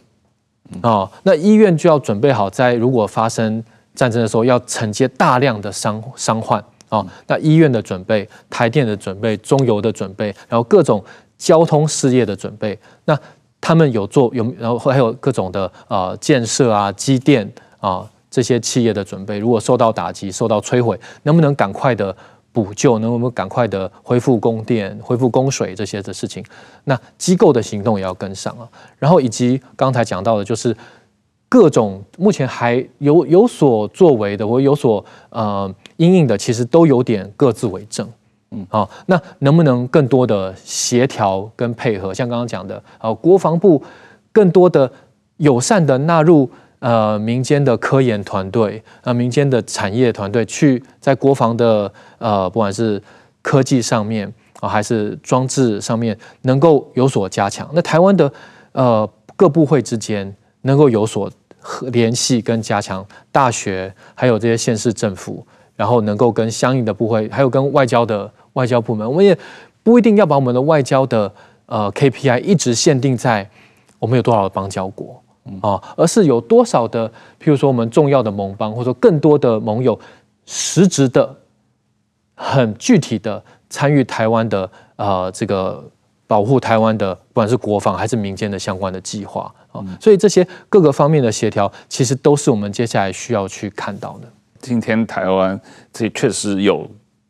啊、哦，那医院就要准备好，在如果发生战争的时候，要承接大量的伤伤患啊。那医院的准备、台电的准备、中油的准备，然后各种交通事业的准备，那他们有做有，然后还有各种的呃建设啊、机电啊这些企业的准备，如果受到打击、受到摧毁，能不能赶快的？补救，能不能赶快的恢复供电、恢复供水这些的事情，那机构的行动也要跟上啊。然后以及刚才讲到的，就是各种目前还有有所作为的，或有所呃因应的，其实都有点各自为政。嗯，好，那能不能更多的协调跟配合？像刚刚讲的，呃，国防部更多的友善的纳入。呃，民间的科研团队，呃，民间的产业团队，去在国防的呃，不管是科技上面啊、还是装置上面，能够有所加强。那台湾的呃各部会之间能够有所联系跟加强，大学还有这些县市政府，然后能够跟相应的部会，还有跟外交的外交部门，我们也不一定要把我们的外交的呃 KPI 一直限定在我们有多少邦交国。啊，而是有多少的，譬如说我们重要的盟邦，或者说更多的盟友，实质的、很具体的参与台湾的呃这个保护台湾的，不管是国防还是民间的相关的计划啊，所以这些各个方面的协调，其实都是我们接下来需要去看到的。今天台湾这确实有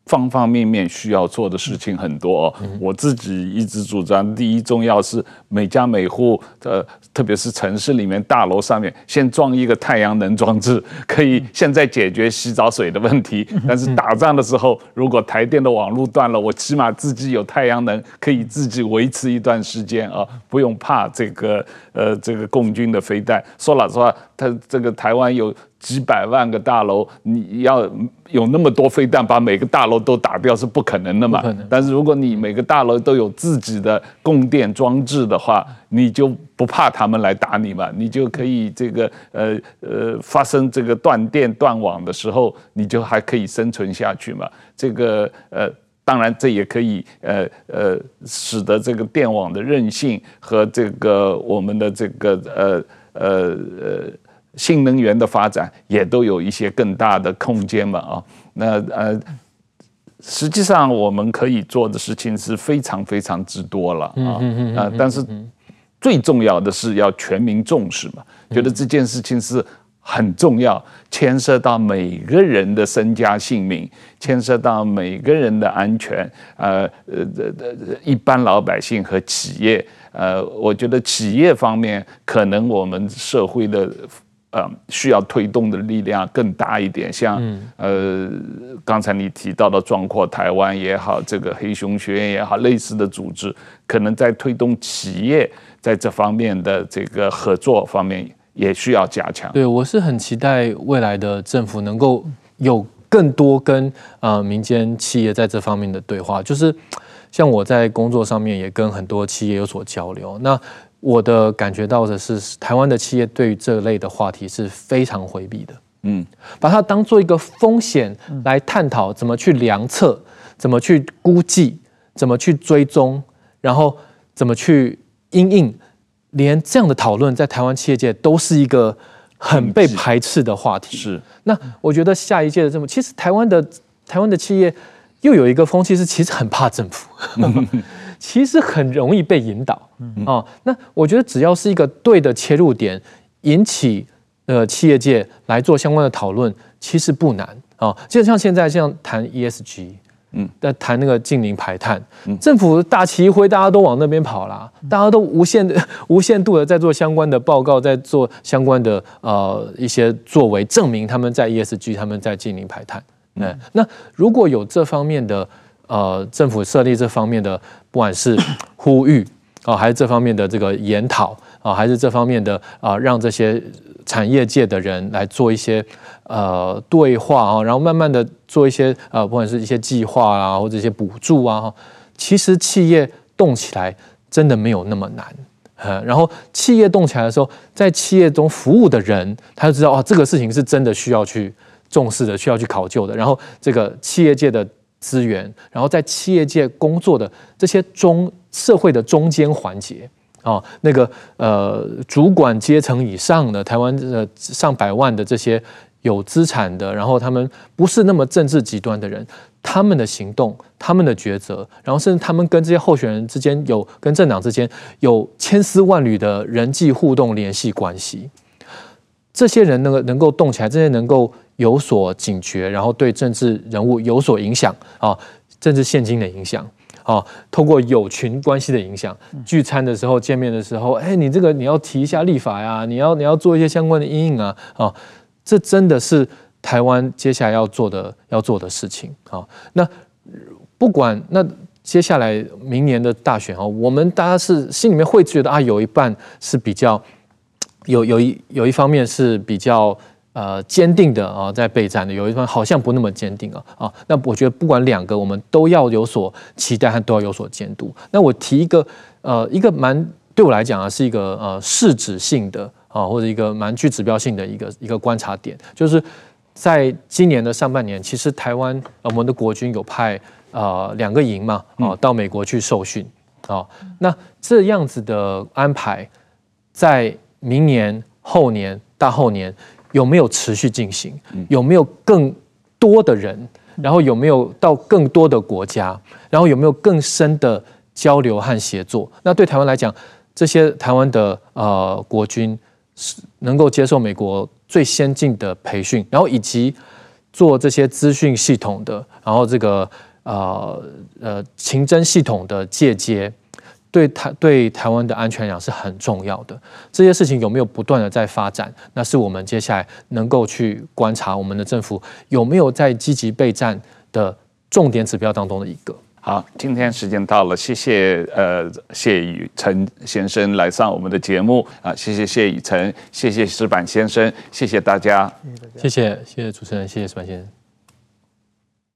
方方面面需要做的事情很多哦。我自己一直主张，第一重要是每家每户，呃，特别是城市里面大楼上面先装一个太阳能装置，可以现在解决洗澡水的问题。但是打仗的时候，如果台电的网络断了，我起码自己有太阳能，可以自己维持一段时间啊，不用怕这个呃这个共军的飞弹。说老实话，他这个台湾有。几百万个大楼，你要有那么多飞弹把每个大楼都打掉是不可能的嘛？但是如果你每个大楼都有自己的供电装置的话，你就不怕他们来打你嘛？你就可以这个呃呃发生这个断电断网的时候，你就还可以生存下去嘛？这个呃，当然这也可以呃呃使得这个电网的韧性和这个我们的这个呃呃呃。新能源的发展也都有一些更大的空间嘛啊，那呃，实际上我们可以做的事情是非常非常之多了啊啊，但是最重要的是要全民重视嘛，觉得这件事情是很重要，牵涉到每个人的身家性命，牵涉到每个人的安全，呃呃呃，一般老百姓和企业，呃，我觉得企业方面可能我们社会的。呃，需要推动的力量更大一点，像呃，刚才你提到的壮阔台湾也好，这个黑熊学院也好，类似的组织，可能在推动企业在这方面的这个合作方面也需要加强。对，我是很期待未来的政府能够有更多跟呃民间企业在这方面的对话，就是像我在工作上面也跟很多企业有所交流，那。我的感觉到的是，台湾的企业对于这类的话题是非常回避的，嗯，把它当做一个风险来探讨，怎么去量测，怎么去估计，怎么去追踪，然后怎么去因应，连这样的讨论在台湾企业界都是一个很被排斥的话题。是，那我觉得下一届的政府，其实台湾的台湾的企业又有一个风气是，其实很怕政府。其实很容易被引导啊。那我觉得只要是一个对的切入点，引起呃企业界来做相关的讨论，其实不难啊。就像现在这样谈 ESG，嗯，在谈那个净零排碳，政府大旗一挥，大家都往那边跑了，大家都无限的、无限度的在做相关的报告，在做相关的呃一些作为，证明他们在 ESG，他们在净零排碳。嗯，那如果有这方面的。呃，政府设立这方面的，不管是 呼吁啊，还是这方面的这个研讨啊，还是这方面的啊，让这些产业界的人来做一些呃对话啊，然后慢慢的做一些呃，不管是一些计划啊，或者一些补助啊，其实企业动起来真的没有那么难。然后企业动起来的时候，在企业中服务的人，他就知道哦，这个事情是真的需要去重视的，需要去考究的。然后这个企业界的。资源，然后在企业界工作的这些中社会的中间环节啊，那个呃主管阶层以上的台湾的上百万的这些有资产的，然后他们不是那么政治极端的人，他们的行动、他们的抉择，然后甚至他们跟这些候选人之间有跟政党之间有千丝万缕的人际互动联系关系，这些人能够能够动起来，这些能够。有所警觉，然后对政治人物有所影响啊，政治现金的影响啊，透过友群关系的影响，聚餐的时候、见面的时候，哎，你这个你要提一下立法呀，你要你要做一些相关的阴影啊啊，这真的是台湾接下来要做的要做的事情啊。那不管那接下来明年的大选啊，我们大家是心里面会觉得啊，有一半是比较有有一有一方面是比较。呃，坚定的啊，在备战的有一方好像不那么坚定啊啊，那我觉得不管两个，我们都要有所期待和都要有所监督。那我提一个呃，一个蛮对我来讲啊，是一个呃试指性的啊，或者一个蛮具指标性的一个一个观察点，就是在今年的上半年，其实台湾我们的国军有派呃两个营嘛啊，到美国去受训啊，那这样子的安排，在明年、后年、大后年。有没有持续进行？有没有更多的人？然后有没有到更多的国家？然后有没有更深的交流和协作？那对台湾来讲，这些台湾的呃国军是能够接受美国最先进的培训，然后以及做这些资讯系统的，然后这个呃呃情侦系统的借接，对台对台湾的安全来讲是很重要的。这些事情有没有不断的在发展？那是我们接下来能够去观察我们的政府有没有在积极备战的重点指标当中的一个。好，今天时间到了，谢谢呃谢宇程先生来上我们的节目啊，谢谢谢宇程，谢谢石板先生，谢谢大家，谢谢谢谢主持人，谢谢石板先生。